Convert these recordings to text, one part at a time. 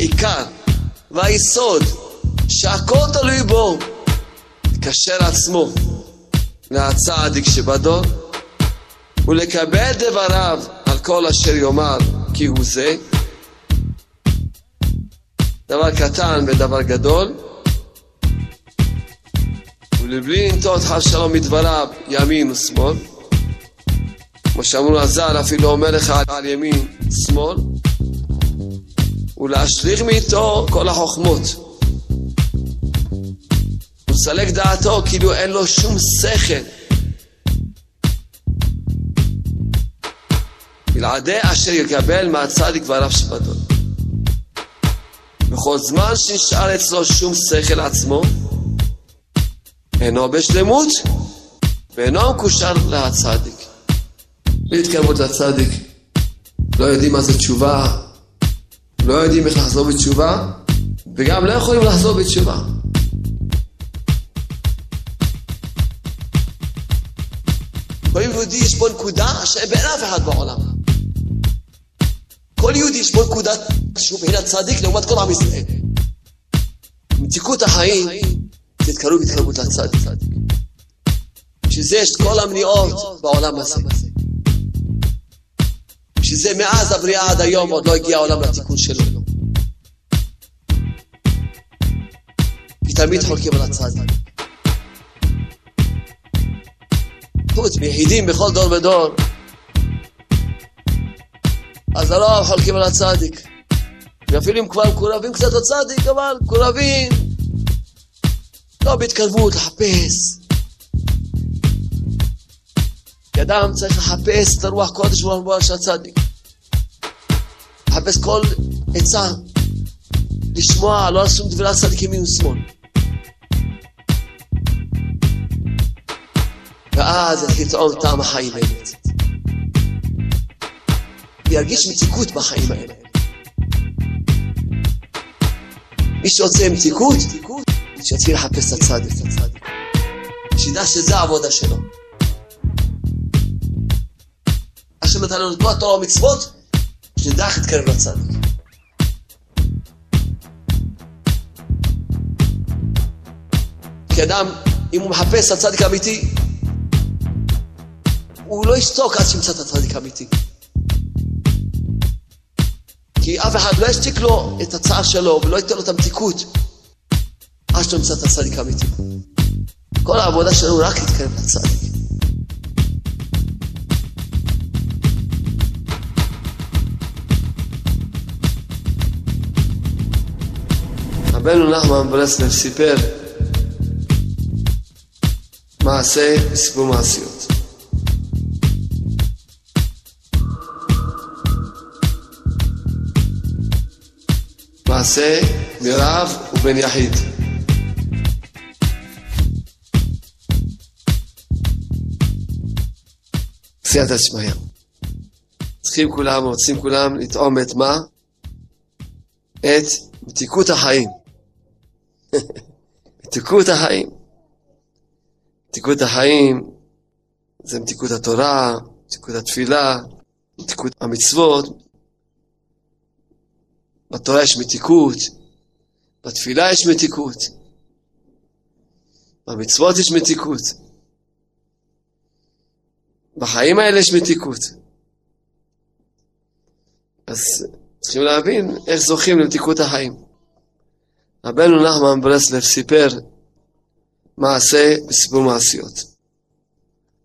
העיקר והיסוד שהכל תלוי בו, לקשר עצמו לצדיק שבדור ולקבל דבריו על כל אשר יאמר כי הוא זה. דבר קטן ודבר גדול. ולבלי לנטות חס שלום מדבריו ימין ושמאל. כמו שאמרו הז"ל אפילו אומר לך על ימין שמאל ולהשליך מאיתו כל החוכמות. ולסלק דעתו כאילו אין לו שום שכל. בלעדי אשר יקבל מהצדיק דבריו שבדון בכל זמן שנשאר אצלו שום שכל עצמו אינו בשלמות ואינו מקושר להצדיק. בלי התקרבות לצדיק, לא יודעים מה זה תשובה, לא יודעים איך לחזור בתשובה, וגם לא יכולים לחזור בתשובה. כל יהודי יש בו נקודה שאין אף אחד בעולם. כל יהודי יש בו נקודה שהוא בחינת צדיק לעומת כל עם ישראל. מתיקות החיים תתקרבו בהתקרבות לצדיק. בשביל זה יש כל המניעות בעולם הזה. בשביל זה מאז הבריאה עד היום עוד לא הגיע העולם לתיקון שלו. כי תמיד חולקים על הצדיק. חוץ מיחידים בכל דור ודור, אז הרוב חולקים על הצדיק. ואפילו אם כבר מקורבים קצת לצדיק, אבל מקורבים לא בהתקרבות, לחפש. כי אדם צריך לחפש את הרוח קודש והמבואר של הצדיק. לחפש כל עצה, לשמוע, לא לשום דברי הצדיק ימין ושמאל. ואז יתחיל לטעום טעם החיים באמת. וירגיש מתיקות בחיים האלה. מי שרוצה מתיקות, שיתחיל לחפש את הצדיק. שידע שזה העבודה שלו. השם נתן לנו את כל התורה ומצוות, שנדע איך להתקרב לצדיק. כי אדם, אם הוא מחפש הצדיק האמיתי, הוא לא ישתוק עד שימצא את הצדיק האמיתי. כי אף אחד לא ישתיק לו את הצער שלו ולא ייתן לו את המתיקות עד שלא ימצא את הצדיק האמיתי. כל העבודה שלנו רק להתקרב לצדיק. רבנו נחמן ברסלב סיפר מעשה וסיפור מעשיות. מעשה מרב ובן יחיד. סייעתא שמיא. צריכים כולם, רוצים כולם לטעום את מה? את מתיקות החיים. מתיקות החיים. מתיקות החיים זה מתיקות התורה, מתיקות התפילה, מתיקות המצוות. בתורה יש מתיקות, בתפילה יש מתיקות, במצוות יש מתיקות. בחיים האלה יש מתיקות. אז צריכים להבין איך זוכים למתיקות החיים. רבנו נחמן ברסלב סיפר מעשה וסיפור מעשיות.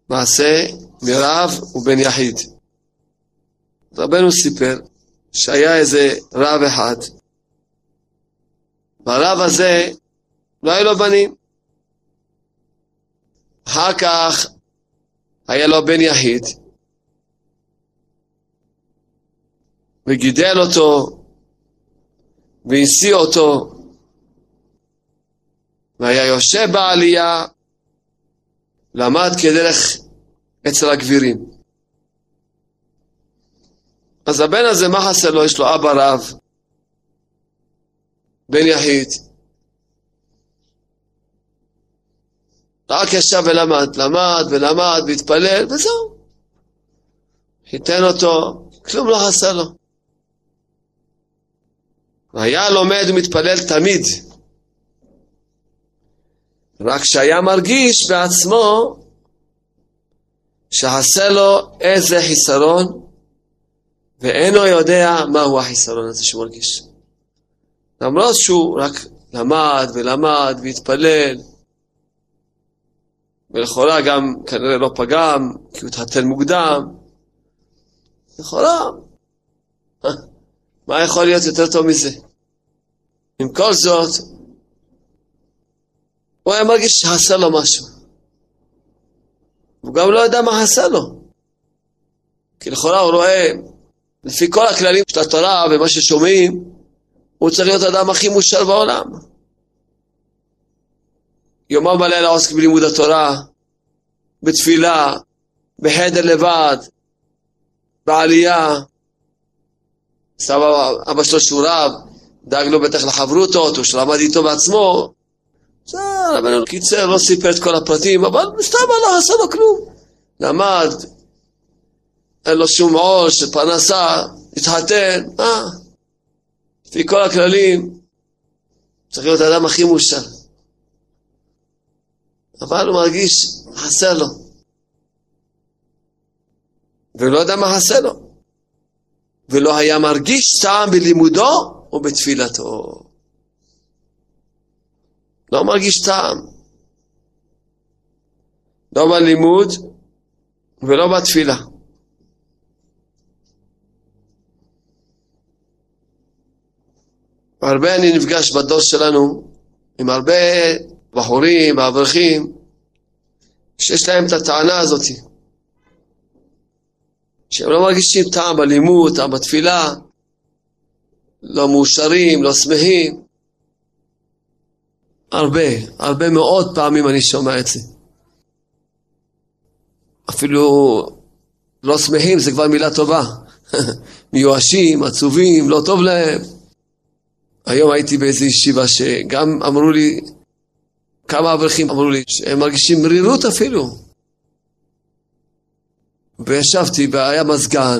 מעשה מרב ובן יחיד. רבנו סיפר שהיה איזה רב אחד, והרב הזה לא היה לו בנים. אחר כך היה לו בן יחיד, וגידל אותו, והשיא אותו, והיה יושב בעלייה, למד כדרך אצל הגבירים. אז הבן הזה, מה חסר לו? יש לו אבא רב, בן יחיד. רק ישב ולמד, למד ולמד והתפלל, וזהו. חיתן אותו, כלום לא חסר לו. והיה לומד ומתפלל תמיד. רק שהיה מרגיש בעצמו שעשה לו איזה חיסרון, ואינו יודע מהו החיסרון הזה שהוא מרגיש. למרות שהוא רק למד ולמד והתפלל, ולכאורה גם כנראה לא פגם, כי הוא התחתן מוקדם, לכאורה, מה יכול להיות יותר טוב מזה? עם כל זאת, הוא היה מרגיש שעשה לו משהו. הוא גם לא יודע מה עשה לו. כי לכאורה הוא רואה, לפי כל הכללים של התורה ומה ששומעים, הוא צריך להיות האדם הכי מושר בעולם. יומם ולילה עוסק בלימוד התורה, בתפילה, בחדר לבד, בעלייה. סבא, אבא שלו שהוא רב, דאג לו בטח לחברותות, או שלמד איתו בעצמו. זה רבנו קיצר, לא סיפר את כל הפרטים, אבל סתם לא עשה לו כלום. למד, אין לו שום עוש, פרנסה, התחתן, אה, לפי כל הכללים, צריך להיות האדם הכי מאושר. אבל הוא מרגיש, חסר לו. ולא יודע מה חסר לו. ולא היה מרגיש טעם בלימודו ובתפילתו. לא מרגיש טעם. לא בלימוד ולא בתפילה. הרבה אני נפגש בדור שלנו עם הרבה בחורים ואברכים שיש להם את הטענה הזאת שהם לא מרגישים טעם בלימוד, טעם בתפילה, לא מאושרים, לא שמחים. הרבה, הרבה מאוד פעמים אני שומע את זה. אפילו לא שמחים זה כבר מילה טובה. מיואשים, עצובים, לא טוב להם. היום הייתי באיזו ישיבה שגם אמרו לי, כמה אברכים אמרו לי שהם מרגישים מרירות אפילו. וישבתי והיה מזגן,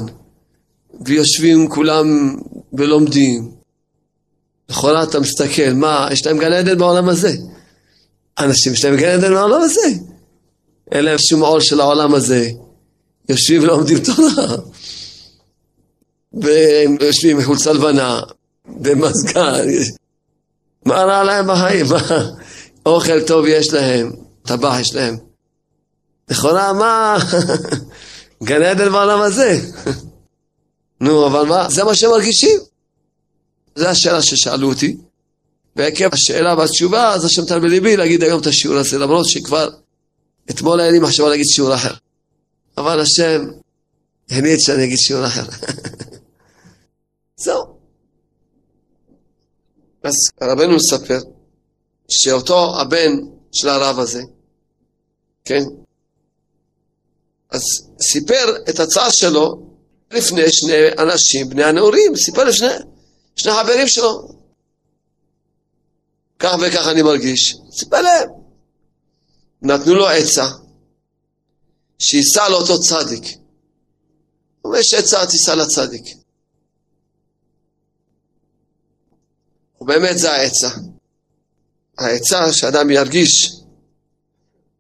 ויושבים כולם ולומדים. לכאורה אתה מסתכל, מה, יש להם גן עדן בעולם הזה. אנשים יש להם גן עדן בעולם הזה. אין להם שום עול של העולם הזה. יושבים ולומדים תורה. והם יושבים עם חולצה לבנה, במזגן. מה רע להם בחיים? אוכל טוב יש להם, טבח יש להם. לכאורה, מה? גן עדן בעולם הזה. נו, אבל מה? זה מה שמרגישים. זו השאלה ששאלו אותי. ועקב השאלה והתשובה, אז השם נתן בליבי להגיד היום את השיעור הזה, למרות שכבר אתמול היה לי מחשבה להגיד שיעור אחר. אבל השם הניד שאני אגיד שיעור אחר. זהו. אז רבנו מספר שאותו הבן של הרב הזה, כן, אז סיפר את הצער שלו לפני שני אנשים, בני הנעורים, סיפר לשני שני חברים שלו. כך וכך אני מרגיש. להם. נתנו לו עצה, שייסע לאותו צדיק. הוא אומר, יש עצה, תיסע לצדיק. ובאמת זה העצה. העצה שאדם ירגיש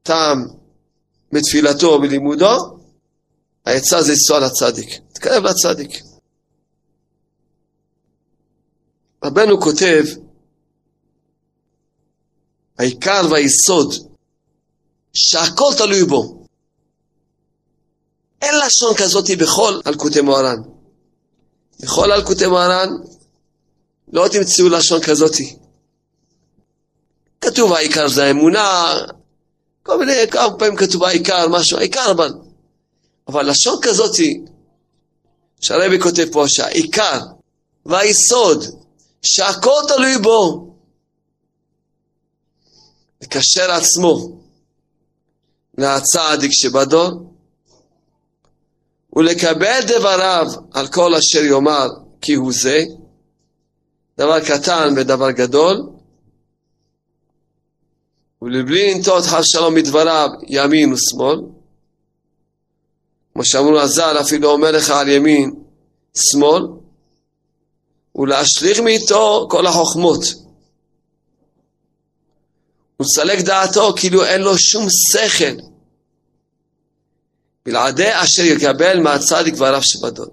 טעם בתפילתו ובלימודו, העצה זה לנסוע לצדיק. תתקרב לצדיק. רבנו כותב, העיקר והיסוד, שהכל תלוי בו. אין לשון כזאת בכל אלקוטי מוהר"ן. בכל אלקוטי מוהר"ן לא תמצאו לשון כזאתי. כתוב העיקר זה האמונה, כל מיני, כמה פעמים כתוב העיקר, משהו, העיקר אבל. אבל לשון כזאתי, שהרבי כותב פה שהעיקר והיסוד, שהכל תלוי בו, לקשר עצמו לצדיק שבדור, ולקבל דבריו על כל אשר יאמר כי הוא זה, דבר קטן ודבר גדול, ולבלי לנטות חס שלום מדבריו ימין ושמאל, כמו שאמרו הז"ל, אפילו אומר לך על ימין שמאל, ולהשליך מאיתו כל החוכמות. ולסלק דעתו כאילו אין לו שום שכל. בלעדי אשר יקבל מהצדיק והרב שבדון.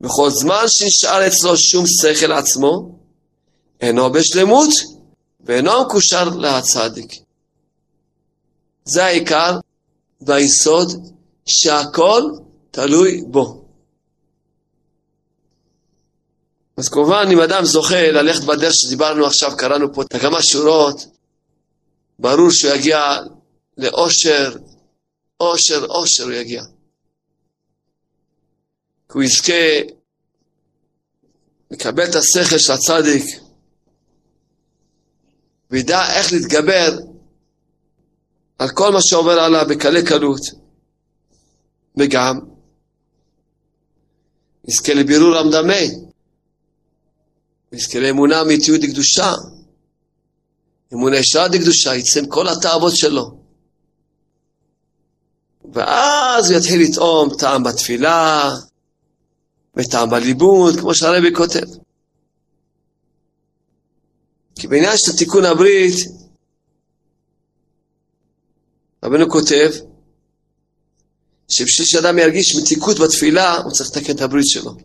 בכל זמן שנשאר אצלו שום שכל עצמו, אינו בשלמות ואינו מקושר להצדיק. זה העיקר והיסוד שהכל תלוי בו. אז כמובן אם אדם זוכה ללכת בדרך שדיברנו עכשיו, קראנו פה את הכמה שורות, ברור שהוא יגיע לאושר, אושר, אושר הוא יגיע. כי הוא יזכה לקבל את השכל של הצדיק וידע איך להתגבר על כל מה שעובר עליו בקלי קלות וגם יזכה לבירור המדמה יזכה לאמונה אמיתיות לקדושה אמונה ישרה לקדושה יצא עם כל התאוות שלו ואז הוא יתחיל לטעום טעם בתפילה וטעם בליבוד, כמו שהרבי כותב. כי בעניין של תיקון הברית, רבנו כותב שבשביל שאדם ירגיש מתיקות בתפילה, הוא צריך לתקן את הברית שלו.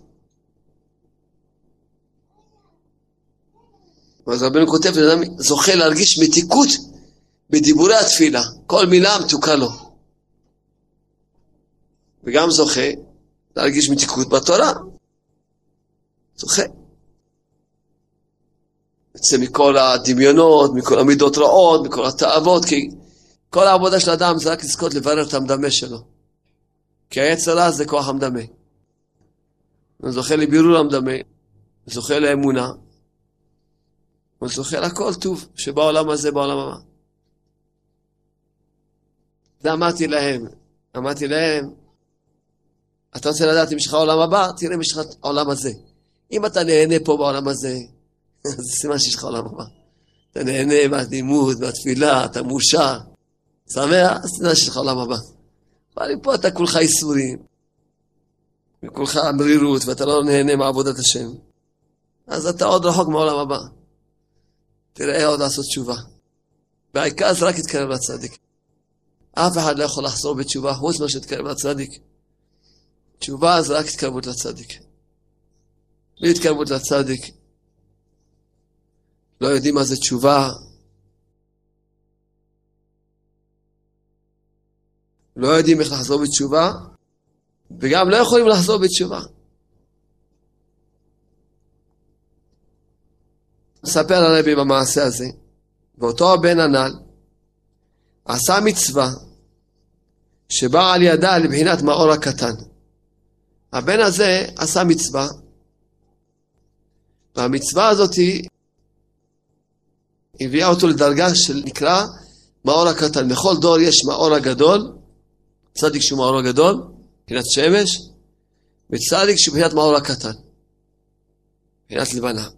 אז רבנו כותב, שאדם זוכה להרגיש מתיקות בדיבורי התפילה. כל מילה מתוקה לו. וגם זוכה להרגיש מתיקות בתורה. זוכה. יוצא מכל הדמיונות, מכל המידות רעות, מכל התאוות, כי כל העבודה של האדם זה רק לזכות לברר את המדמה שלו. כי היצר רע זה כוח המדמה. זוכה לבירור המדמה, זוכה לאמונה, הוא זוכה לכל טוב שבעולם הזה, בעולם הבא. זה אמרתי להם, אמרתי להם, אתה רוצה לדעת אם יש לך עולם הבא, תראה אם יש לך עולם הזה. אם אתה נהנה פה בעולם הזה, זה סימן שיש לך עולם הבא. אתה נהנה מהלימוד, מהתפילה, אתה מאושר, שמח, אז תדע שיש לך עולם הבא. אבל אם פה אתה כולך ייסורים, וכולך מרירות, ואתה לא נהנה מעבודת השם, אז אתה עוד רחוק מהעולם הבא. תראה עוד לעשות תשובה. והעיקר זה רק להתקרב לצדיק. אף אחד לא יכול לחזור בתשובה חוץ מאשר להתקרב לצדיק. תשובה זה רק התקרבות לצדיק. בלי התקרבות לצדיק, לא יודעים מה זה תשובה, לא יודעים איך לחזור בתשובה, וגם לא יכולים לחזור בתשובה. מספר הרבי במעשה הזה, ואותו הבן הנ"ל עשה מצווה שבאה על ידה לבחינת מאור הקטן. הבן הזה עשה מצווה, והמצווה הזאת הביאה אותו לדרגה של נקרא מאור הקטן. בכל דור יש מאור הגדול, צדיק שהוא מאור הגדול, מבחינת שמש, וצדיק שהוא מבחינת מאור הקטן, מבחינת לבנה.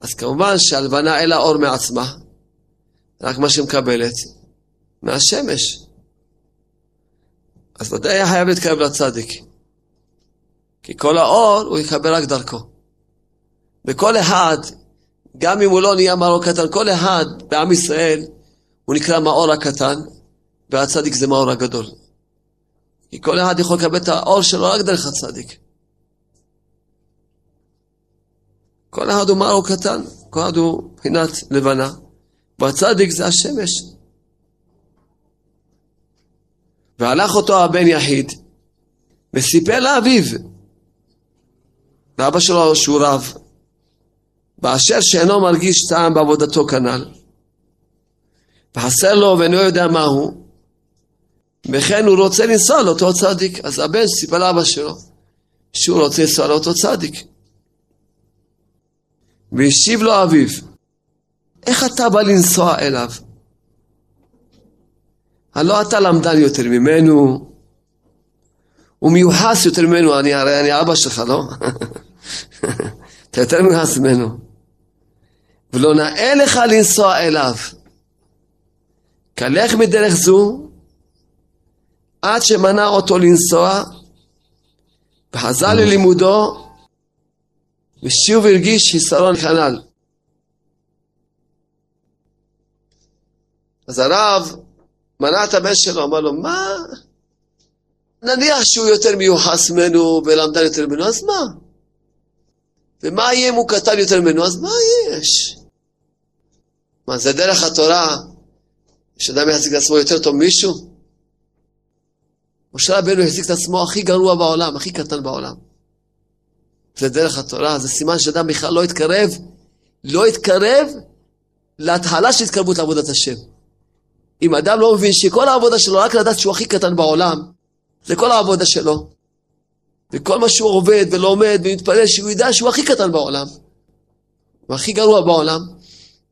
אז כמובן שהלבנה אין לה אור מעצמה, רק מה שמקבלת מהשמש. אז ודאי היה חייב להתקרב לצדיק. כי כל האור הוא יקבל רק דרכו. וכל אחד, גם אם הוא לא נהיה מאור קטן, כל אחד בעם ישראל הוא נקרא מאור הקטן, והצדיק זה מאור הגדול. כי כל אחד יכול לקבל את האור שלו רק דרך הצדיק. כל אחד הוא מאור קטן, כל אחד הוא מבחינת לבנה, והצדיק זה השמש. והלך אותו הבן יחיד, וסיפר לאביו, ואבא שלו שהוא רב, באשר שאינו מרגיש טעם בעבודתו כנ"ל, וחסר לו ואינו יודע מהו, וכן הוא רוצה לנסוע לאותו צדיק. אז הבן סיפר לאבא שלו שהוא רוצה לנסוע לאותו צדיק. והשיב לו אביו, איך אתה בא לנסוע אליו? הלא אתה למדן יותר ממנו, הוא מיוחס יותר ממנו, אני הרי אני אבא שלך, לא? אתה יותר מיוחס ממנו. ולא נאה לך לנסוע אליו. כלך מדרך זו עד שמנע אותו לנסוע וחזר ללימודו ושוב הרגיש חיסרון כנ"ל. אז הרב מנה את הבן שלו, אמר לו, מה? נניח שהוא יותר מיוחס ממנו ולמדן יותר ממנו, אז מה? ומה יהיה אם הוא קטן יותר ממנו? אז מה יש? מה, זה דרך התורה שאדם יחזיק את עצמו יותר טוב מישהו? משה רבנו החזיק את עצמו הכי גרוע בעולם, הכי קטן בעולם. זה דרך התורה, זה סימן שאדם בכלל לא יתקרב, לא יתקרב להתחלה של התקרבות לעבודת השם. אם אדם לא מבין שכל העבודה שלו, רק לדעת שהוא הכי קטן בעולם, זה כל העבודה שלו. וכל מה שהוא עובד ולומד ומתפלל, שהוא ידע שהוא הכי קטן בעולם, הוא הכי גרוע בעולם,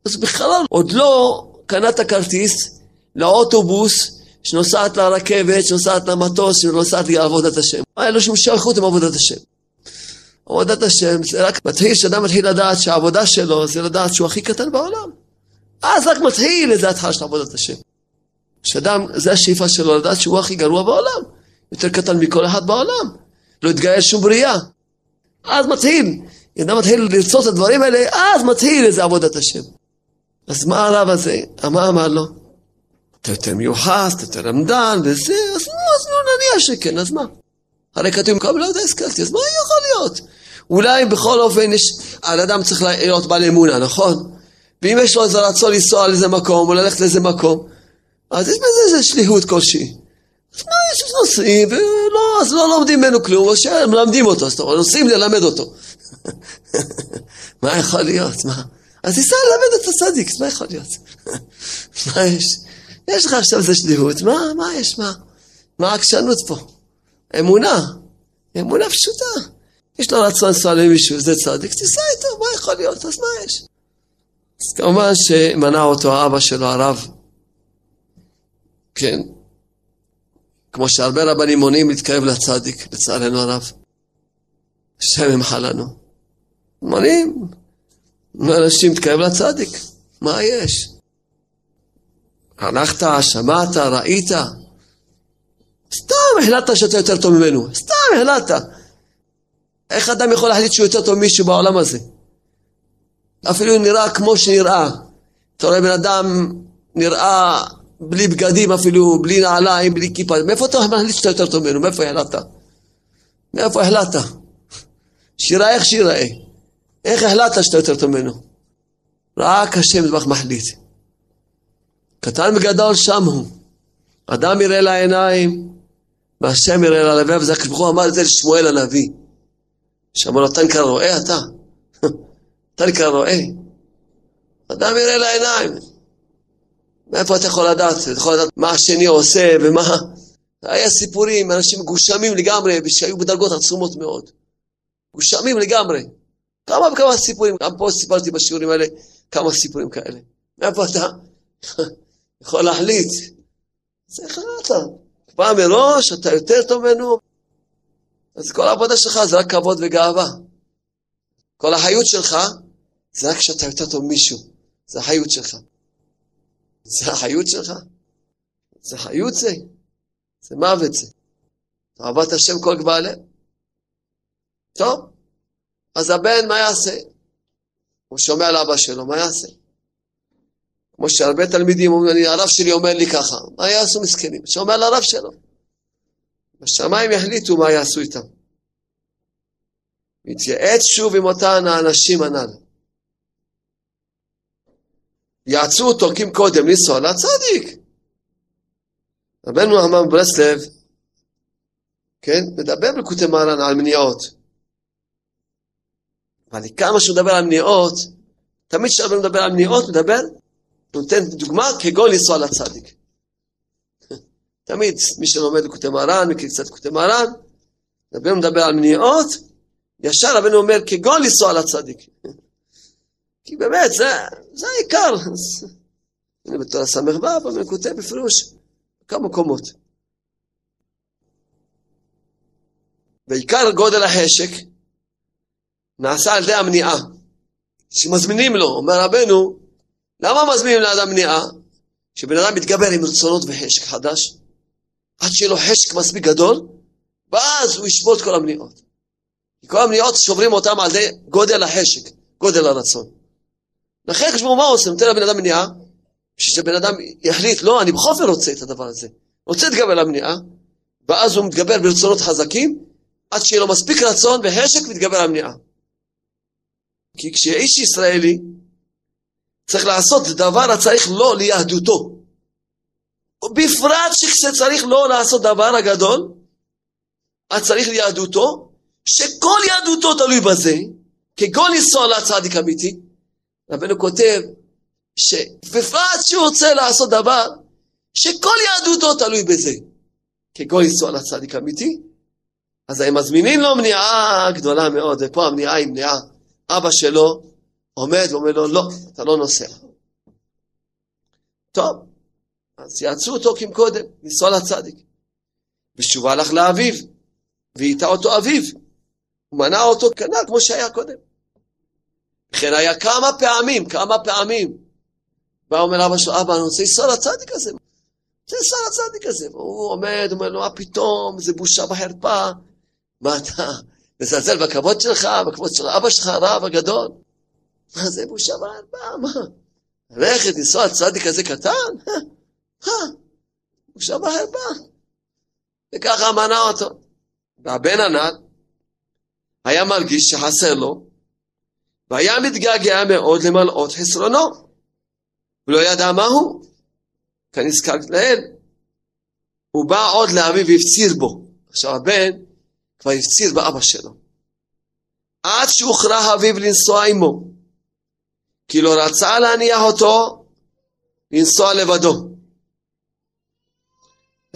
אז בכלל עוד לא קנה את הכרטיס לאוטובוס שנוסעת לרכבת, שנוסעת למטוס, שנוסעת לעבודת השם. אין לו שום שייכות עם עבודת השם. עבודת השם זה רק מתחיל, כשאדם מתחיל לדעת שהעבודה שלו זה לדעת שהוא הכי קטן בעולם. אז רק מתחיל איזה התחלה של עבודת השם. שאדם, זה השאיפה שלו לדעת שהוא הכי גרוע בעולם. יותר קטן מכל אחד בעולם. לא התגייס שום בריאה. אז מתחיל, אדם מתחיל לרצות את הדברים האלה, אז מתחיל איזה עבודת השם. אז מה הרב הזה? מה אמר לו? אתה יותר מיוחס, אתה יותר למדן וזה, אז נו, אז נו, נניח שכן, אז מה? הרי כתוב, לא יודע, הסכלתי, אז מה יכול להיות? אולי בכל אופן יש, האדם צריך להיות בעל אמונה, נכון? ואם יש לו איזה רצון לנסוע לאיזה מקום או ללכת לאיזה מקום, אז יש בזה איזה שליחות כלשהי. אז מה, יש נוסעים, ולא, אז לא לומדים ממנו כלום, או שהם מלמדים אותו, אז אתה נוסעים ללמד אותו. מה יכול להיות? מה? אז תיסע ללמד את הצדיק, מה יכול להיות? מה יש? יש לך עכשיו איזה שליחות, מה, מה יש, מה? מה העקשנות פה? אמונה, אמונה פשוטה. יש לו רצון לנסוע למישהו, זה צדיק, תיסע איתו, מה יכול להיות? אז מה יש? אז כמובן שמנע אותו האבא שלו, הרב. כן. כמו שהרבה רבנים מונעים להתקרב לצדיק, לצערנו הרב. השם ימחה לנו. מונעים מאנשים להתקרב לצדיק, מה יש? הלכת, שמעת, ראית? סתם החלטת שאתה יותר טוב ממנו, סתם החלטת. איך אדם יכול להחליט שהוא יותר טוב מישהו בעולם הזה? אפילו נראה כמו שנראה. אתה רואה בן אדם נראה בלי בגדים אפילו, בלי נעליים, בלי כיפה. מאיפה אתה מחליט שאתה יותר טוב ממנו? מאיפה החלטת? מאיפה החלטת? שיראה איך שיראה. איך החלטת שאתה יותר טוב ממנו? רק השם ידבח מחליט. קטן וגדול שם הוא. אדם יראה לעיניים, והשם יראה ללבב, וזה הקדוש ברוך הוא אמר את זה לשמואל הנביא. שאמר לו, נקרא רואה אתה? נקרא רואה? אדם יראה לעיניים. מאיפה אתה יכול לדעת? אתה יכול לדעת מה השני עושה ומה... היה סיפורים, אנשים מגושמים לגמרי, ושהיו בדרגות עצומות מאוד. מגושמים לגמרי. כמה וכמה סיפורים, גם פה סיפרתי בשיעורים האלה כמה סיפורים כאלה. מאיפה אתה יכול להחליט? זה אתה? כבר מראש אתה יותר טוב ממנו, אז כל העבודה שלך זה רק כבוד וגאווה. כל החיות שלך זה רק כשאתה יותר טוב מישהו. זה החיות שלך. זה החיות שלך? זה חיות זה? זה מוות זה. אהבת השם כל גבלה. טוב, אז הבן מה יעשה? הוא שומע לאבא שלו, מה יעשה? כמו שהרבה תלמידים אומרים, הרב שלי אומר לי ככה, מה יעשו מסכנים? שומע לרב שלו. בשמיים יחליטו מה יעשו איתם. יתייעץ שוב עם אותן האנשים הנ"ל. יעצו אותו כי קודם לנסוע לצדיק. רבנו הרמב"ם ברסלב, כן, מדבר בלקוטי מרן על מניעות. אבל כמה שהוא מדבר על מניעות, תמיד כשרבנו מדבר על מניעות, מדבר, נותן דוגמה כגון לנסוע לצדיק. תמיד, מי שלומד לקוטי מרן, מכיר קצת לקוטי מרן, רבנו מדבר על מניעות, ישר רבנו אומר כגון לנסוע לצדיק. כי באמת, זה, זה העיקר. הנה בתור הס"ו, אבל הוא כותב בפירוש כמה מקומות. ועיקר גודל החשק נעשה על ידי המניעה. שמזמינים לו, אומר רבנו, למה מזמינים לאדם מניעה? שבן אדם מתגבר עם רצונות וחשק חדש, עד שיהיה לו חשק מספיק גדול, ואז הוא ישבור את כל המניעות. כל המניעות שוברים אותם על ידי גודל החשק, גודל הרצון. לכן חשבו מה עושה, נותן לבן אדם מניעה, בשביל שבן אדם יחליט, לא, אני בכל זאת רוצה את הדבר הזה. רוצה להתגבר על המניעה, ואז הוא מתגבר ברצונות חזקים, עד שיהיה לו מספיק רצון וחשק מתגבר על המניעה. כי כשאיש ישראלי צריך לעשות דבר הצריך לו ליהדותו, בפרט שכשצריך לא לעשות דבר הגדול, הצריך ליהדותו, שכל יהדותו תלוי בזה, כגון לנסוע לצדיק אמיתי. רבנו כותב שבפרט שהוא רוצה לעשות דבר, שכל יהדותו תלוי בזה, כגון לנסוע לצדיק אמיתי, אז הם מזמינים לו מניעה גדולה מאוד, ופה המניעה היא מניעה. אבא שלו עומד ואומר לו, לא, אתה לא נוסע. טוב, אז יעצו אותו כמקודם, לנסוע לצדיק. ושוב הלך לאביו, והייתה אותו אביו. הוא מנע אותו כנ"ל כמו שהיה קודם. לכן היה כמה פעמים, כמה פעמים. בא אומר אבא שלו, אבא, אני רוצה לנסוע לצדיק הזה. רוצה לנסוע לצדיק הזה. והוא עומד, אומר לו, מה פתאום, זה בושה וחרפה. מה אתה, מזלזל בכבוד שלך, בכבוד של אבא שלך, הרב הגדול? מה זה בושה וחרפה, מה? ללכת לנסוע לצדיק כזה קטן? בושה וחרפה. וככה מנע אותו. והבן הנ"ל היה מרגיש שחסר לו, והיה מתגעגע מאוד למלאות חסרונו. הוא לא ידע מהו, כנזכר לעיל. הוא בא עוד לאביו והפציר בו. עכשיו הבן כבר הפציר באבא שלו. עד שהוכרע אביו לנסוע עמו, כי לא רצה להניח אותו לנסוע לבדו.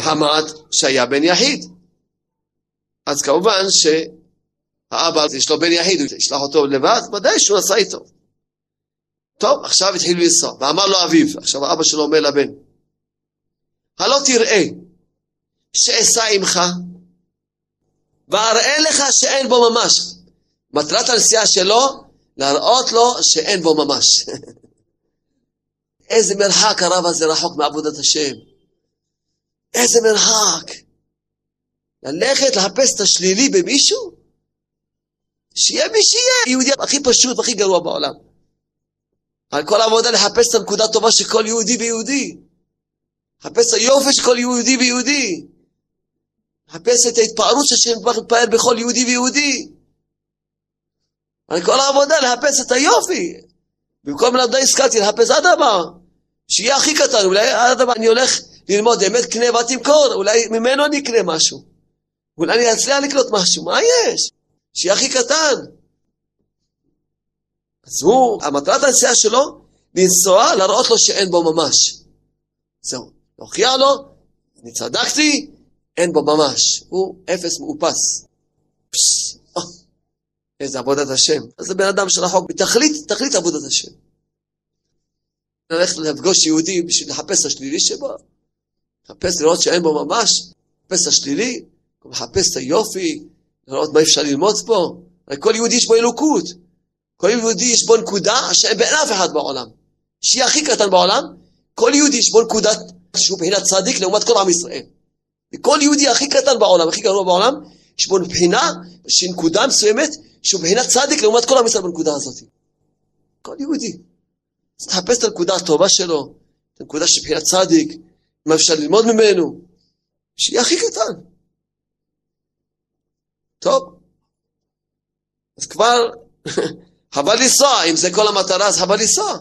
חמת שהיה בן יחיד. אז כמובן שהאבא, יש לו בן יחיד, הוא ישלח אותו לבד, ודאי שהוא נסע איתו. טוב, עכשיו התחיל לנסוע, ואמר לו אביו, עכשיו האבא שלו אומר לבן, הלא תראה שאסע עמך, ואראה לך שאין בו ממש. מטרת הנסיעה שלו, להראות לו שאין בו ממש. איזה מרחק הרב הזה רחוק מעבודת השם. איזה מרחק. ללכת לחפש את השלילי במישהו? שיהיה מי שיהיה, יהודי הכי פשוט והכי גרוע בעולם. על כל העבודה לחפש את הנקודה הטובה של כל יהודי ויהודי. לחפש את היופי של כל יהודי ויהודי. לחפש את ההתפארות שהשם מתפאר בכל יהודי ויהודי. על כל העבודה לחפש את היופי. במקום לעבודה הזכרתי לחפש אדמה, שיהיה הכי קטן, אולי אדמה אני הולך ללמוד אמת קנה ותמכור, אולי ממנו אני אקנה משהו. אולי אני אצליח לקנות משהו, מה יש? שיהיה הכי קטן. אז הוא, המטרת הנסיעה שלו, לנסוע, להראות לו שאין בו ממש. זהו, להוכיח לו, אני צדקתי, אין בו ממש. הוא אפס מאופס. פס, או, איזה עבודת השם. אז זה בן אדם שרחוק בתכלית, תכלית עבודת השם. ללכת לפגוש יהודי בשביל לחפש השלילי שבו, לחפש לראות שאין בו ממש, לחפש את השלילי, לחפש את היופי, לראות מה אפשר ללמוד פה. הרי כל יהודי יש בו אלוקות. כל יהודי יש בו נקודה שאין בין אף אחד בעולם. שהיא הכי קטן בעולם, כל יהודי יש בו נקודת שהוא מבחינת צדיק לעומת כל עם ישראל. וכל יהודי הכי קטן בעולם, הכי גרוע בעולם, יש בו מבחינה, שהיא נקודה מסוימת, שהוא מבחינת צדיק לעומת כל עם ישראל בנקודה הזאת. כל יהודי. אז תחפש את הנקודה הטובה שלו, את הנקודה של צדיק, מה אפשר ללמוד ממנו, שיהיה הכי קטן. טוב, אז כבר חבל לנסוע, אם זה כל המטרה אז חבל לנסוע.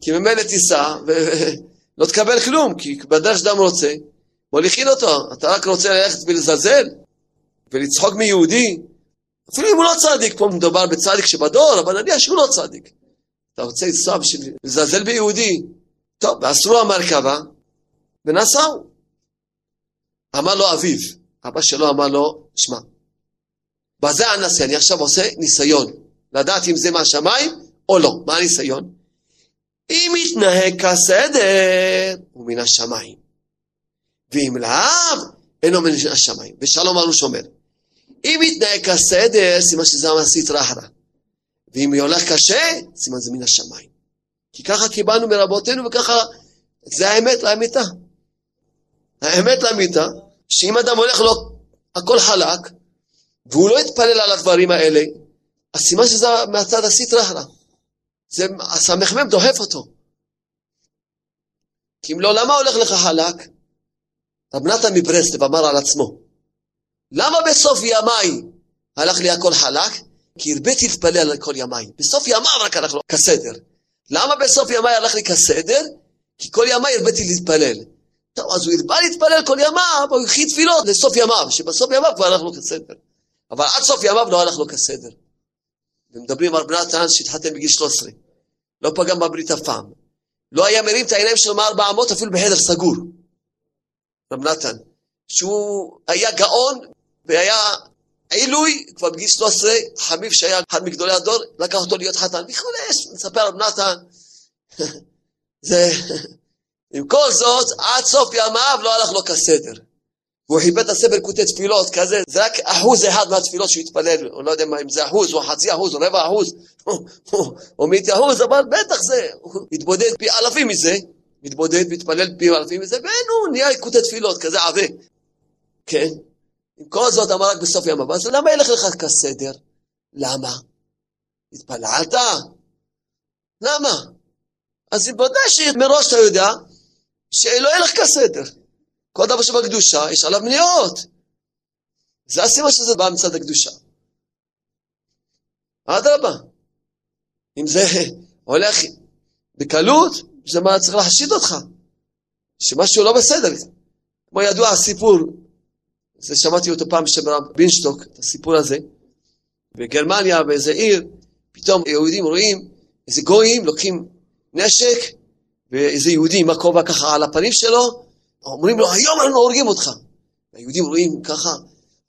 כי ממילא תיסע ולא תקבל כלום, כי בדרך שאדם רוצה, מוליכין אותו. אתה רק רוצה ללכת ולזלזל ולצחוק מיהודי, אפילו אם הוא לא צדיק, פה מדובר בצדיק שבדור, אבל נניח שהוא לא צדיק. אתה רוצה לנסוע בשביל לזלזל ביהודי. טוב, ואסרו המרכבה, ונסעו. אמר לו אביו, אבא שלו אמר לו, שמע, בזה הנשיא, אני עכשיו עושה ניסיון, לדעת אם זה מהשמיים או לא. מה הניסיון? אם יתנהג כסדר, הוא מן השמיים. ואם לאו, אינו מן השמיים. ושלום עליו שומר. אם יתנהג כסדר, סימן שזה המסית רחרה. ואם הולך קשה, סימן זה מן השמיים. כי ככה קיבלנו מרבותינו וככה, זה האמת לאמיתה. האמת לאמיתה, שאם אדם הולך לו הכל חלק, והוא לא התפלל על הדברים האלה, אז סימן שזה מהצד הסטרא. זה, הסמ"ם דוחף אותו. כי אם לא, למה הולך לך חלק? רב נתן מברסלב אמר על עצמו, למה בסוף ימיי הלך לי הכל חלק? כי הרביתי להתפלל על כל ימיי. בסוף ימיי רק הלך לו כסדר. למה בסוף ימיי הלך לי כסדר? כי כל ימיי הרביתי להתפלל. טוב, אז הוא הרבה להתפלל כל ימיו, הוא הכי תפילות לסוף ימיו, שבסוף ימיו כבר הלך לו כסדר. אבל עד סוף ימיו לא הלך לו כסדר. ומדברים על בן נתן שהתחתן בגיל 13. לא פגם בברית אף פעם. לא היה מרים את העיניים שלו מארבע אמות אפילו בחדר סגור. רב נתן, שהוא היה גאון והיה עילוי, כבר בגיל 13, חמיב שהיה אחד מגדולי הדור, לקח אותו להיות חתן וכולי, מספר רב נתן. זה, עם כל זאת, עד סוף ימיו לא הלך לו כסדר. והוא חיבר את הספר קוטי תפילות כזה, זה רק אחוז אחד מהתפילות שהוא התפלל, הוא לא יודע מה, אם זה אחוז או חצי אחוז או רבע אחוז או מאה אחוז, אבל בטח זה, הוא התבודד פי אלפים מזה, מתבודד והתפלל פי אלפים מזה, ואין הוא נהיה קוטי תפילות, כזה עבה, כן? עם כל זאת אמר רק בסוף ימיו, אז למה ילך לך כסדר? למה? התפללת? למה? אז בוודאי שמראש אתה יודע שלא יהיה לך כסדר. כל דבר שבקדושה יש עליו מניעות. זה הסיבה שזה בא מצד הקדושה. אדרבה. אם זה הולך בקלות, זה מה צריך להחשיד אותך. שמשהו לא בסדר. כמו ידוע הסיפור, זה שמעתי אותו פעם בשם רב בינשטוק, את הסיפור הזה, בגרמניה, באיזה עיר, פתאום יהודים רואים איזה גויים לוקחים נשק, ואיזה יהודי עם הכובע ככה על הפנים שלו, אומרים לו, היום אנחנו הורגים אותך. היהודים רואים ככה,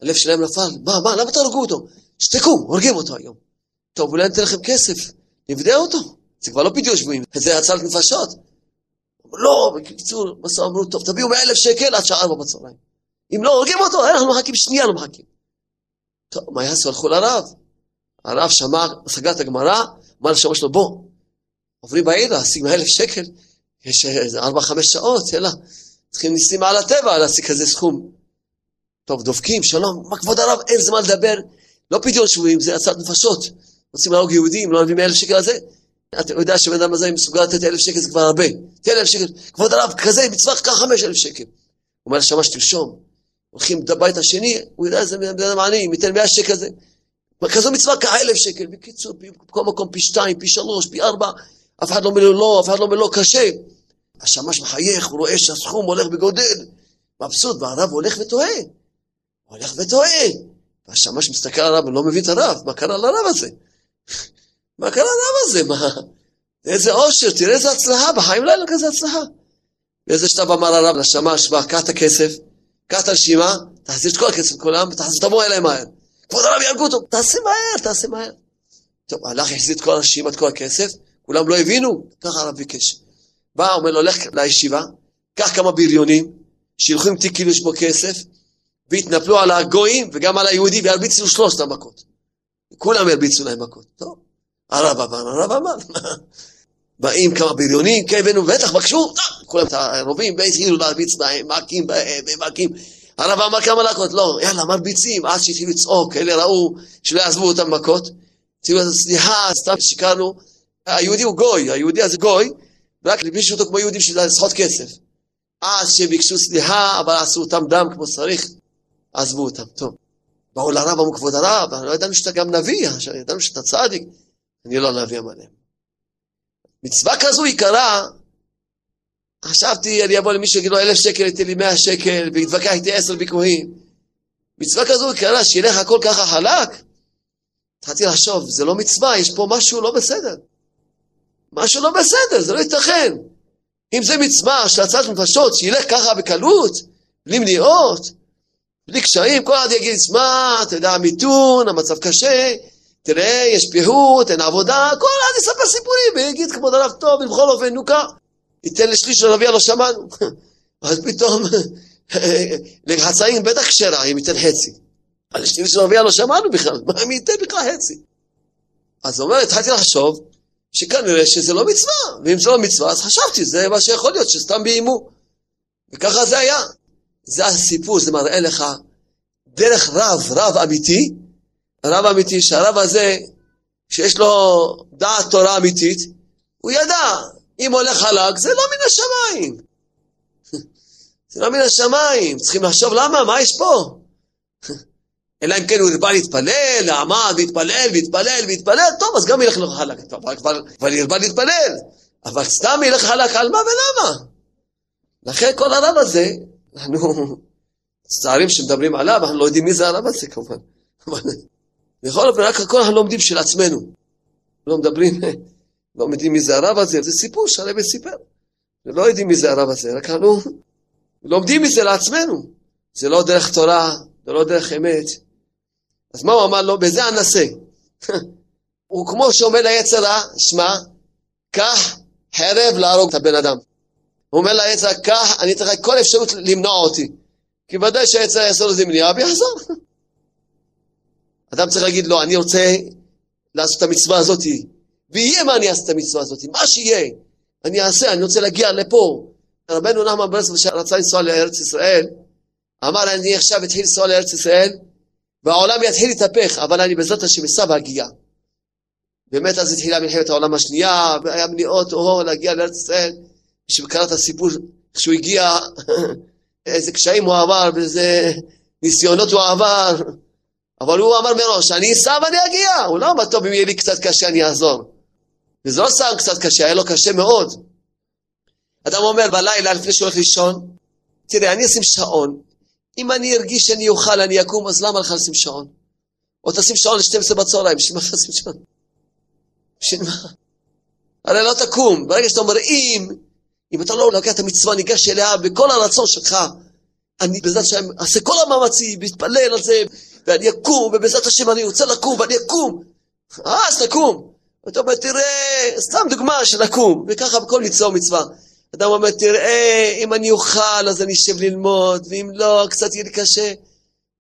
הלב שלהם נפל, מה, מה, למה תהרגו אותו? שתקו, הורגים אותו היום. טוב, אולי ניתן לכם כסף, נבדה אותו. זה כבר לא פדיון שבויים, זה הצלת נפשות. לא, בקיצור, בסוף אמרו, טוב, תביאו מאה אלף שקל עד שעה ארבע בצהריים. אם לא הורגים אותו, אנחנו מחכים שנייה, לא מחכים. טוב, מה יעשו? הלכו לרב. הרב שמע, סגר את הגמרא, אמר לשמע שלו, בוא, עוברים בעיר להשיג מאה אלף שקל, יש איזה ארבע, חמש שעות, יאללה. צריכים ניסים על הטבע להשיג כזה סכום. טוב, דופקים, שלום, מה כבוד הרב, אין זמן לדבר. לא פדיון שבויים, זה הצעת נפשות. רוצים להרוג יהודים, לא נביא מאה אלף שקל על זה? אתה יודע שבן אדם הזה מסוגל לתת אלף שקל זה כבר הרבה. תן אלף שקל, כבוד הרב, כזה מצווה, קח חמש אלף שקל. הוא אומר לשמש תרשום. הולכים לבית השני, הוא יודע איזה בן אדם עני, אם ייתן מאה שקל זה. כזו מצווה, קח אלף שקל. בקיצור, בכל מקום פי שתיים, פי שלוש, פי ארבע, אף אחד לא אומר לו לא, אף אחד לא אומר לו קשה. השמש מחייך, הוא רואה שהסכום הולך וגודל, מבסוט, והרב הולך וטועה. הולך וטועה. והשמש מסתכל על הרב, ולא מבין את הרב, מה קרה לרב הזה? מה קרה לרב הזה? מה? איזה אושר, תראה איזה הצלחה, בחיים לא היה לו כזה הצלחה. באיזה שלב אמר הרב לשמש, בא, קח את הכסף, קח את הרשימה, תחזיר את כל הכסף לכולם, ותבוא אליי מהר. כבוד הרב יהרגו אותו, תעשה מהר, תעשה מהר. טוב, הלך, החזיר את כל הרשימה, את כל הכסף, כולם לא הבינו, ככה הרב ביקש. בא, אומר לו, לך לישיבה, קח כמה בריונים, שילכו עם תיק כאילו יש בו כסף, והתנפלו על הגויים וגם על היהודי, והרביצו שלושת המכות. כולם הרביצו להם מכות. טוב, הרב אמר, הרב אמר. באים כמה בריונים, כן, הבאנו, בטח, בקשו, כולם את הרובים, והתחילו להרביץ בהם, מכים בהם, מכים. הרב אמר כמה לקות, לא, יאללה, מרביצים, עד שהתחילו לצעוק, אלה ראו שלא יעזבו אותם מכות. סליחה, סתם שיקרנו. היהודי הוא גוי, היהודי הזה גוי, רק לביישו אותו כמו יהודים שזה לסחוט כסף. אז שביקשו סליחה, אבל עשו אותם דם כמו שצריך, עזבו אותם. טוב. באו לרב, אמרו כבוד הרב, לא ידענו שאתה גם נביא, ידענו שאתה צדיק. אני לא נביא המלא. מצווה כזו יקרה, חשבתי, אני אבוא למישהו שיגיד לו אלף שקל, ייתן לי מאה שקל, ויתווכח איתי עשר ביקורים. מצווה כזו יקרה, שילך הכל ככה חלק? התחלתי לחשוב, זה לא מצווה, יש פה משהו לא בסדר. משהו לא בסדר, זה לא ייתכן. אם זה מצווה של הצעת נפשות, שילך ככה בקלות, בלי מניעות, בלי קשיים, כל אחד יגיד, שמע, אתה יודע, מיתון, המצב קשה, תראה, יש פיהוט, אין עבודה, כל אחד יספר סיפורים, ויגיד, כבוד הרב טוב, ובכל אופן, נו כך, ייתן לשליש של רביע לא שמענו. אז פתאום, לחצאים בטח כשרה, אם ייתן חצי. על שליש של רביע לא שמענו בכלל, מה אם ייתן בכלל חצי? אז הוא אומר, התחלתי לחשוב, שכנראה שזה לא מצווה, ואם זה לא מצווה, אז חשבתי, זה מה שיכול להיות, שסתם ביימו. וככה זה היה. זה הסיפור, זה מראה לך דרך רב, רב אמיתי, רב אמיתי, שהרב הזה, שיש לו דעת תורה אמיתית, הוא ידע, אם הולך חלק, זה לא מן השמיים. זה לא מן השמיים, צריכים לחשוב למה, מה יש פה? אלא אם כן הוא בא להתפלל, עמד והתפלל והתפלל והתפלל, טוב, אז גם ילך לך חלק, כבר, ירבה להתפלל, אבל סתם ילך חלק על מה ולמה? לכן כל הרב הזה, אנחנו מצטערים שמדברים עליו, אנחנו לא יודעים מי זה הרב הזה כמובן. בכל אופן, רק הכל אנחנו לומדים של עצמנו. לא מדברים, לא יודעים מי זה הרב הזה, זה סיפור שהרבי סיפר. לא יודעים מי זה הרב הזה, רק אנחנו לומדים מזה לעצמנו. זה לא דרך תורה, זה לא דרך אמת. אז מה הוא אמר לו? בזה אנסה. הוא כמו שאומר ליצר שמע, קח חרב להרוג את הבן אדם. הוא אומר ליצר, קח, אני לך כל אפשרות למנוע אותי. כי ודאי שהיצר יעשו לזה מניעה ויחזור. אדם צריך להגיד לו, אני רוצה לעשות את המצווה הזאת, ויהיה מה אני אעשה את המצווה הזאת, מה שיהיה, אני אעשה, אני רוצה להגיע לפה. רבנו נחמן ברסלב שרצה לנסוע לארץ ישראל, אמר אני עכשיו אתחיל לנסוע לארץ ישראל, והעולם יתחיל להתהפך, אבל אני בעזרת השם אסע בהגיעה. באמת אז התחילה מלחמת העולם השנייה, והיה מניעות אוהו להגיע לארץ ישראל. מי שקרא את הסיפור, כשהוא הגיע, איזה קשיים הוא עבר, ואיזה ניסיונות הוא עבר. אבל הוא אמר מראש, אני אסע ואני אגיע. הוא לא אמר, טוב, אם יהיה לי קצת קשה, אני אעזור. וזה לא סתם קצת קשה, היה לו קשה מאוד. אדם אומר בלילה, לפני שהוא הולך לישון, תראה, אני אשים שעון. אם אני ארגיש שאני אוכל, אני אקום, אז למה לך לשים שעון? או תשים שעון ל-12 בצהריים, בשביל מה תשים שעון? בשביל מה? הרי לא תקום. ברגע שאתה אומר, אם, אם אתה לא לוקח את המצווה, ניגש אליה בכל הרצון שלך, אני בעזרת השם אעשה כל המאמצים, מתפלל על זה, ואני אקום, ובעזרת השם אני רוצה לקום, ואני אקום. אז תקום. ואתה אומר, תראה, סתם דוגמה של לקום, וככה בכל מצווה ומצווה. אדם אומר, תראה, אם אני אוכל, אז אני אשב ללמוד, ואם לא, קצת יהיה לי קשה.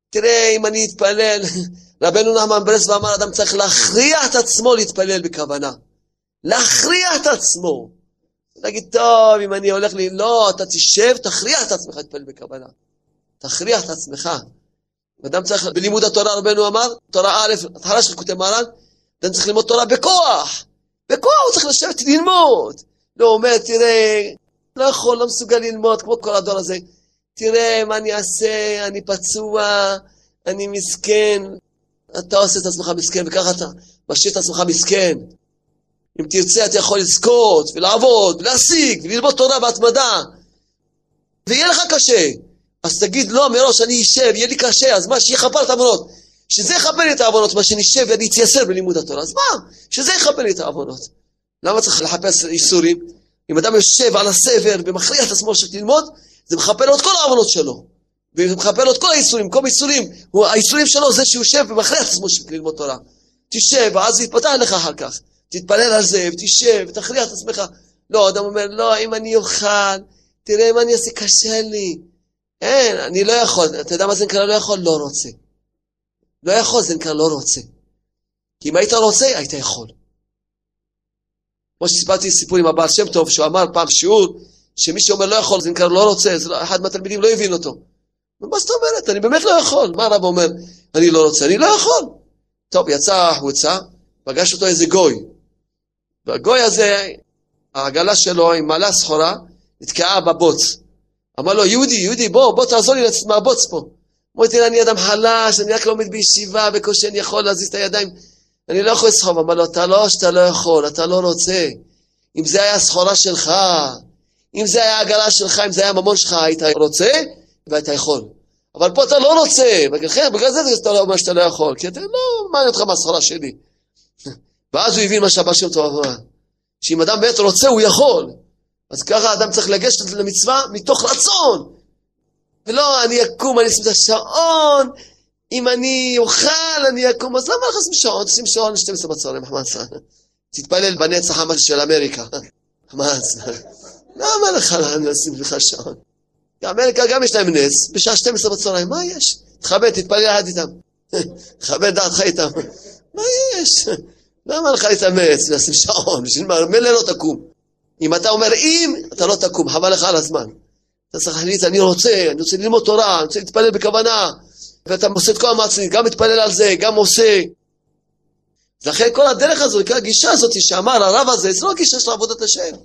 תראה, אם אני אתפלל. רבנו נחמן ברסלב אמר, אדם צריך להכריח את עצמו להתפלל בכוונה. להכריח את עצמו. להגיד, טוב, אם אני הולך לי, לא, אתה תשב, תכריח את עצמך להתפלל בכוונה. תכריח את עצמך. אדם צריך, בלימוד התורה רבנו אמר, תורה א', התחלה של כותב מרן, אדם צריך ללמוד תורה בכוח. בכוח הוא צריך לשבת ללמוד. לא, אומר, תראה, לא יכול, לא מסוגל ללמוד, כמו כל הדור הזה. תראה מה אני אעשה, אני פצוע, אני מסכן. אתה עושה את עצמך מסכן, וככה אתה משאיר את עצמך מסכן. אם תרצה, אתה יכול לזכות, ולעבוד, ולהשיג, וללמוד תורה בהתמדה. ויהיה לך קשה. אז תגיד, לא, מראש אני אשב, יהיה לי קשה, אז מה, שיכפר את העוונות. שזה יכפר לי את העוונות, מה שנשב ואני אתייסר בלימוד התורה. אז מה? שזה יכפר לי את העוונות. למה צריך לחפש איסורים? אם אדם יושב על הסבר ומכריח את עצמו ללמוד, זה מכפר לו את כל העוונות שלו. ומכפר לו את כל האיסורים, כל האיסורים, האיסורים שלו זה שהוא יושב ומכריח את עצמו ללמוד תורה. תשב, ואז יתפתח לך אחר כך. תתפלל על זה, ותשב, ותכריח את עצמך. לא, אדם אומר, לא, אם אני אוכל, תראה אם אני אעשה, קשה לי. אין, אני לא יכול. אתה יודע מה זה נקרא לא יכול? לא רוצה. לא יכול, זה נקרא לא רוצה. כי אם היית רוצה, היית יכול. כמו שסיפרתי סיפור עם הבעל שם טוב, שהוא אמר פעם שיעור, שמי שאומר לא יכול, זה נקרא לא רוצה, לא, אחד מהתלמידים לא הבין אותו. מה זאת אומרת? אני באמת לא יכול. מה הרב אומר? אני לא רוצה, אני לא יכול. טוב, יצא החוצה, פגש אותו איזה גוי. והגוי הזה, העגלה שלו עם מעלה סחורה, נתקעה בבוץ. אמר לו, יהודי, יהודי, בוא, בוא תעזור לי לצאת מהבוץ פה. אמרתי, אני אדם חלש, אני רק לומד בישיבה, בקושי אני יכול להזיז את הידיים. אני לא יכול לסחוב. אמר לו, אתה לא שאתה לא יכול, אתה לא רוצה. אם זה היה הסחורה שלך, אם זה היה העגלה שלך, אם זה היה הממון שלך, היית רוצה והיית יכול. אבל פה אתה לא רוצה, בגלל, בגלל זה אתה לא אומר שאתה לא יכול, כי אתה לא מעניין אותך מהסחורה שלי. ואז הוא הבין מה שהבא שם טוב אמר, שאם אדם באמת רוצה, הוא יכול. אז ככה אדם צריך לגשת למצווה מתוך רצון. ולא, אני אקום, אני אשים את השעון, אם אני אוכל, אני אקום, אז למה לך לשים שעון? תשים שעון 12 בצהריים, חמאס. תתפלל בנצח המס של אמריקה. חמאס. למה לך לשים לך שעון? באמריקה גם יש להם נס, בשעה 12 בצהריים, מה יש? תכבד, תתפלל יחד איתם. תכבד דעתך איתם. מה יש? למה לך להתאמץ ולשים שעון? בשביל מה? מילא לא תקום. אם אתה אומר אם, אתה לא תקום, חבל לך על הזמן. אתה צריך להחליט, אני רוצה, אני רוצה ללמוד תורה, אני רוצה להתפלל בכוונה. ואתה עושה את כל המעצמים, גם מתפלל על זה, גם עושה. לכן כל הדרך הזו, כל הגישה הזאת שאמר הרב הזה, זה לא גישה של עבודת השם.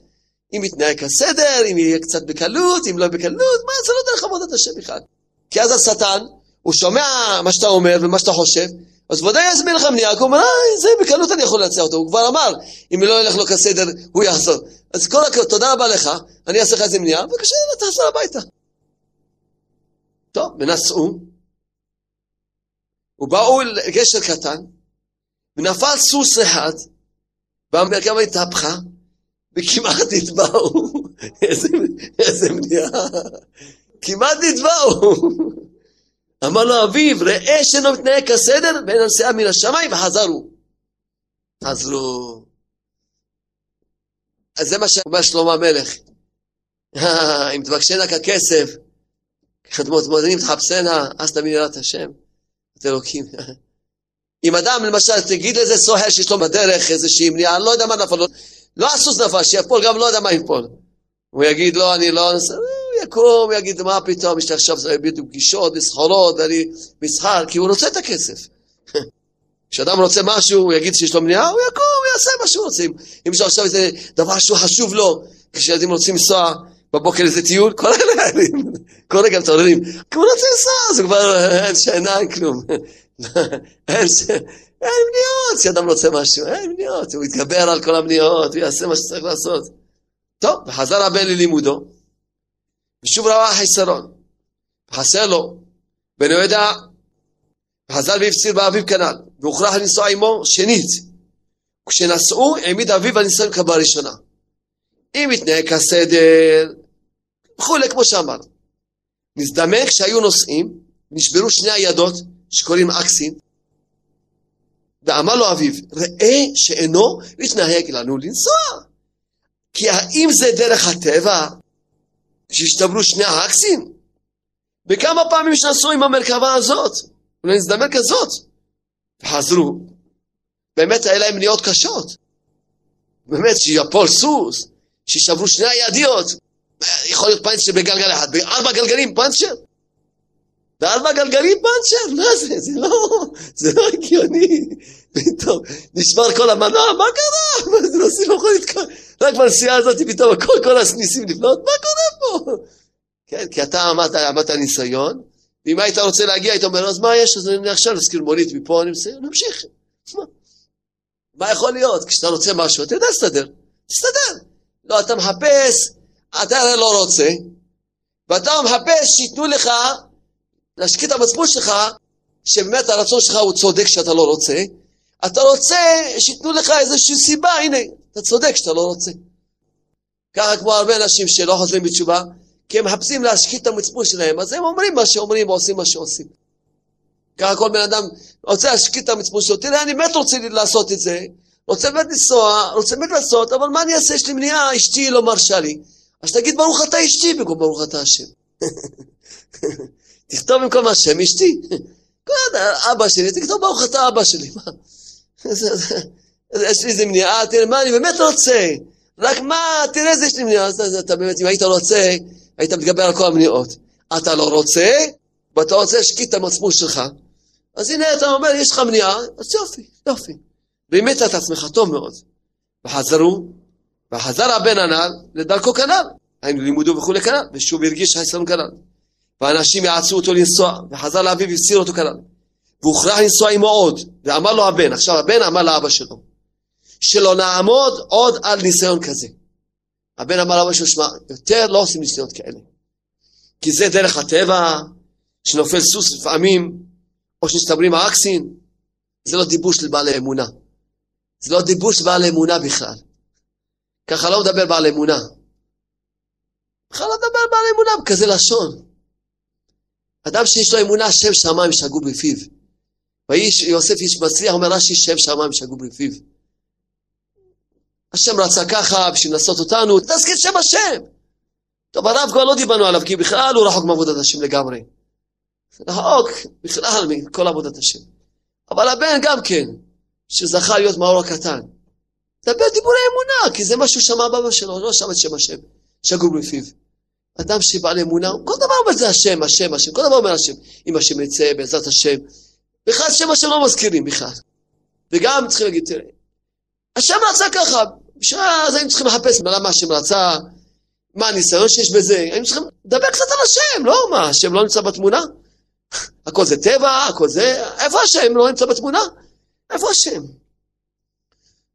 אם יתנהג כסדר, אם יהיה קצת בקלות, אם לא בקלות, מה, זה לא דרך עבודת השם בכלל. כי אז השטן, הוא שומע מה שאתה אומר ומה שאתה חושב, אז ודאי יזמין לך כי הוא אומר, אה, זה בקלות אני יכול להציע אותו. הוא כבר אמר, אם לא ילך לו כסדר, הוא יחזור. אז כל הכבוד, תודה רבה לך, אני אעשה לך איזה מניעה, בבקשה, תחזור הביתה. טוב, ונסעו, ובאו לגשר קטן, ונפל סוס אחד, והמרכבה התהפכה, וכמעט נתבעו. איזה, מניעה. כמעט נתבעו. אמר לו אביו, ראה שאינו מתנהג כסדר, ואין הנסיעה מן השמיים, וחזרו. חזרו. אז זה מה שאומר שלמה המלך. אם תבקשנה ככסף, כחתמות מודנים תחפשנה, אז תמיד יראת השם. את אלוקים. אם אדם למשל תגיד לאיזה סוהר שיש לו בדרך איזושהי מניעה, אני לא יודע מה נפל לא הסוס נפל, שיפול, גם לא יודע מה יפול. הוא יגיד לא, אני לא, הוא יקום, הוא יגיד מה פתאום, יש לי עכשיו בדיוק פגישות וסחורות, ואני מסחר, כי הוא רוצה את הכסף. כשאדם רוצה משהו, הוא יגיד שיש לו מניעה, הוא יקום, הוא יעשה מה שהוא רוצה. אם יש לו עכשיו איזה דבר שהוא חשוב לו, כשילדים רוצים לנסוע בבוקר איזה טיול, כל הילדים, כל רגע מתעוררים, הוא רוצה לנסוע, אז הוא כבר אין שינה, אין כלום. אין, מניעות, כשאדם רוצה משהו, אין מניעות, הוא יתגבר על כל המניעות, הוא יעשה מה שצריך לעשות. טוב, וחזר הבן ללימודו, ושוב ראה חיסרון, חסר לו, בן יהודה, וחזר והפציר באביו כנ"ל, והוכרח לנסוע עמו שנית. כשנסעו, העמיד אביו על ניסיון כבה ראשונה. אם יתנהג כסדר, וכולי, כמו שאמר. נזדמן כשהיו נוסעים, נשברו שני הידות, שקוראים אקסים, ואמר לו אביו, ראה שאינו מתנהג לנו לנסוע. כי האם זה דרך הטבע שהשתברו שני האקסים? וכמה פעמים שנסעו עם המרכבה הזאת, אולי נזדמן כזאת, וחזרו, באמת היה להם מניעות קשות. באמת, שיפול סוס, שישברו שני הידיות, יכול להיות פאנצ'ר בגלגל אחד, בארבע גלגלים פאנצ'ר? בארבע גלגלים פאנצ'ר? מה זה? זה לא, זה לא הגיוני. פתאום נשבר כל המנוע, מה קרה? מה זה נוסעים לא יכול לתקוע? רק בנסיעה הזאת פתאום הכל, כל הניסים לפנות, מה קורה פה? כן, כי אתה אמרת, אמרת ניסיון, ואם היית רוצה להגיע, היית אומר, אז מה יש? אז אני עכשיו נזכיר מונית מפה, אני מסיים, נמשיך. מה יכול להיות? כשאתה רוצה משהו, אתה יודע להסתדר, תסתדר. לא, אתה מחפש, אתה הרי לא רוצה, ואתה מחפש שייתנו לך, להשקיע את המצפון שלך, שבאמת הרצון שלך הוא צודק שאתה לא רוצה, אתה רוצה שייתנו לך איזושהי סיבה, הנה, אתה צודק שאתה לא רוצה. ככה כמו הרבה אנשים שלא חוזרים בתשובה, כי הם מחפשים להשקיט את המצפון שלהם, אז הם אומרים מה שאומרים ועושים מה שעושים. ככה כל בן אדם רוצה להשקיט את המצפון שלו, תראה, אני באמת רוצה לעשות את זה, רוצה באמת לנסוע, רוצה באמת לעשות, אבל מה אני אעשה? יש לי מניעה, אשתי לא מרשה לי. אז תגיד ברוך אתה אשתי במקום ברוך אתה השם. תכתוב במקום השם אשתי. אבא שלי, תכתוב ברוך אתה אבא שלי. יש לי איזה מניעה, תראה, מה אני באמת רוצה. רק מה, תראה איזה יש לי מניעה. אתה באמת, אם היית רוצה, היית מתגבר על כל המניעות. אתה לא רוצה, ואתה רוצה להשקיט את המצפון שלך. אז הנה אתה אומר, יש לך מניעה, אז יופי, יופי. והמית את עצמך טוב מאוד. וחזרו, וחזר הבן הנ"ל לדרכו כנ"ל, היינו לימודו וכולי כנ"ל, ושוב הרגיש חסרון כנ"ל. ואנשים יעצו אותו לנסוע, וחזר לאביו והסיר אותו כנ"ל. והוכרח לנסוע עמו עוד, ואמר לו הבן, עכשיו הבן אמר לאבא שלו, שלא נעמוד עוד על ניסיון כזה. הבן אמר לאבא שלו, שמע, יותר לא עושים ניסיונות כאלה. כי זה דרך הטבע, שנופל סוס לפעמים, או שנסתברים האקסים, זה לא דיבור של בעל אמונה. זה לא דיבור של בעל אמונה בכלל. ככה לא מדבר בעל אמונה. בכלל לא מדבר בעל אמונה בכזה לשון. אדם שיש לו אמונה, שם שמיים שגו בפיו. ואיש יוסף איש מצליח, אומר רש"י, שם שמיים שגו בפיו. השם רצה ככה בשביל לנסות אותנו, תזכיר שם השם. טוב, הרב כבר לא דיברנו עליו, כי בכלל הוא רחוק מעבודת השם לגמרי. רחוק בכלל מכל עבודת השם. אבל הבן גם כן, שזכה להיות מאור הקטן. דבר דיבורי אמונה, כי זה מה שהוא שמע באבא שלו, לא שמע את שם השם, שגור בפיו. אדם שבעל אמונה, כל דבר אומר זה השם, השם, השם, כל דבר אומר השם. אם השם יצא, בעזרת השם. בכלל שם השם לא מזכירים בכלל. וגם צריכים להגיד, תראה, השם רצה ככה, בשביל אז היינו צריכים לחפש למה השם רצה, מה הניסיון שיש בזה, היינו צריכים לדבר קצת על השם, לא מה, השם לא נמצא בתמונה? הכל זה טבע, הכל זה, איפה השם לא נמצא בתמונה? איפה השם?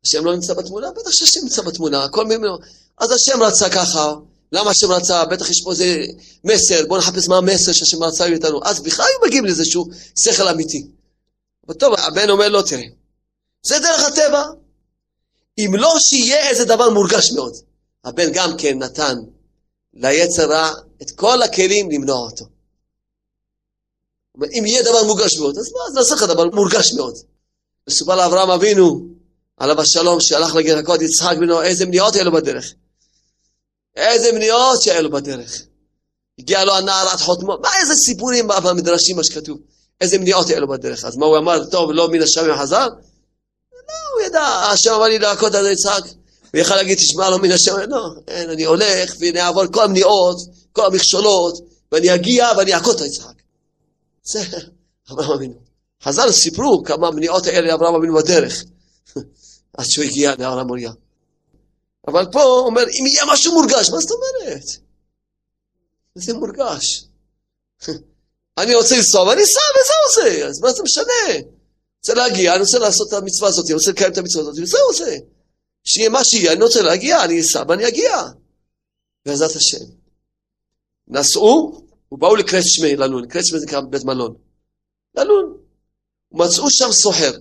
השם לא נמצא בתמונה? בטח שהשם נמצא בתמונה, הכל ממנו. אז השם רצה ככה, למה השם רצה? בטח יש פה איזה מסר, בואו נחפש מה המסר שהשם רצה מאיתנו. אז בכלל היו מגיעים לאיזשהו שכל אמיתי. אבל טוב, הבן אומר לו, תראה, זה דרך הטבע. אם לא שיהיה איזה דבר מורגש מאוד. הבן גם כן נתן ליצר רע את כל הכלים למנוע אותו. אם יהיה דבר מורגש מאוד, אז מה, אז נעשה לך דבר מורגש מאוד. מסופר לאברהם אבינו, עליו השלום, שהלך לגרקות יצחק בנו, איזה מניעות היה לו בדרך. איזה מניעות שהיו לו בדרך. הגיע לו הנער עד חותמו, מה איזה סיפורים במדרשים מה שכתוב. איזה מניעות היה לו בדרך. אז מה הוא אמר, טוב, לא מן השמיים חזר? לא, הוא ידע, השם אמר לי להכות על יצחק. הוא יכל להגיד, תשמע לו מן השמיים, לא, אין, אני הולך ואני אעבור כל המניעות, כל המכשולות, ואני אגיע ואני אכות על יצחק. זה אברהם אבינו. חז"ל סיפרו כמה מניעות האלה לאברהם אבינו בדרך, עד שהוא הגיע להר המוריה. אבל פה הוא אומר, אם יהיה משהו מורגש, מה זאת אומרת? זה מורגש. אני רוצה לנסוע ואני אסע וזהו זה, אז מה זה משנה? רוצה להגיע, אני רוצה לעשות את המצווה הזאת, אני רוצה לקיים את המצווה הזאת, וזהו זה. שיהיה מה שיהיה, אני רוצה להגיע, אני אסע ואני אגיע. בעזרת השם. נסעו ובאו לקרצ'מי ללון, קרצ'מי זה נקרא בית מלון. ללון. מצאו שם סוחר.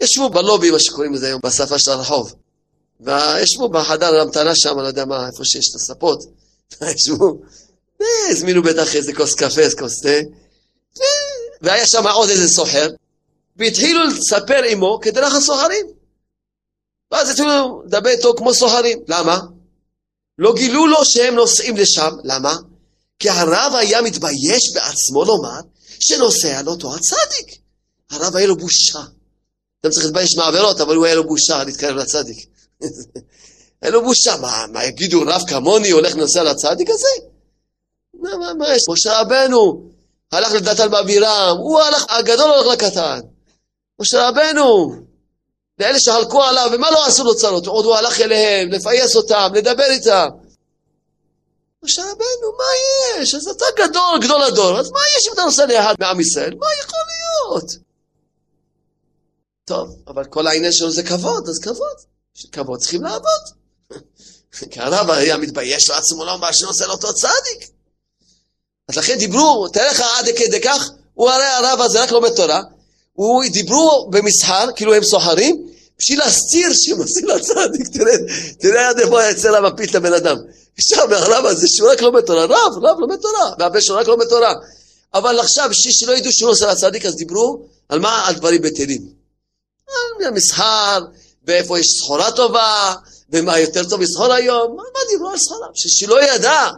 ישבו בלובי, מה שקוראים לזה היום, בשפה של הרחוב. וישבו בחדר המתנה שם, לא יודע מה, איפה שיש את הספות. ישבו, הזמינו בטח איזה כוס קפה, איזה כוס תה. והיה שם עוד איזה סוחר, והתחילו לספר עמו כדרך הסוחרים. ואז התחילו לדבר איתו כמו סוחרים. למה? לא גילו לו שהם נוסעים לשם. למה? כי הרב היה מתבייש בעצמו לומר שנוסע לאותו הצדיק. הרב היה לו בושה. אתם צריכים להתבייש מהעבירות, אבל הוא היה לו בושה להתקרב לצדיק. היה לו בושה, מה, מה יגידו, רב כמוני הולך לנסוע לצדיק הזה? מה, מה, מה יש? משה רבנו הלך לדתן באבירם, הוא הלך, הגדול הולך לקטן. משה רבנו, לאלה שהלקו עליו, ומה לא עשו לו צרות? עוד הוא הלך אליהם, לפייס אותם, לדבר איתם. משה רבנו, מה יש? אז אתה גדול, גדול הדור, אז מה יש אם אתה נוסע ליד מעם ישראל? מה יכול להיות? טוב, אבל כל העניין שלו זה כבוד, אז כבוד. כבוד צריכים לעבוד. כי הרב היה מתבייש לעצמו לא מה שנושא לאותו צדיק. אז לכן דיברו, תאר לך עד כדי כך, הוא הרי הרב הזה רק לומד תורה, הוא דיברו במסחר, כאילו הם סוחרים, בשביל להסתיר שהם עושים לצדיק, תראה, תראה עד איפה יצא לה מפיל לבן אדם. שם הרב הזה שהוא רק לומד תורה, רב, רב לומד תורה, והבן שלו רק לומד תורה. אבל עכשיו, בשביל שלא ידעו שהוא עושה לצדיק, אז דיברו על מה? על דברים בטלים. על המסחר, ואיפה יש סחורה טובה, ומה יותר טוב לסחור היום, מה, מה דיברו על סחורה? שלא ידע.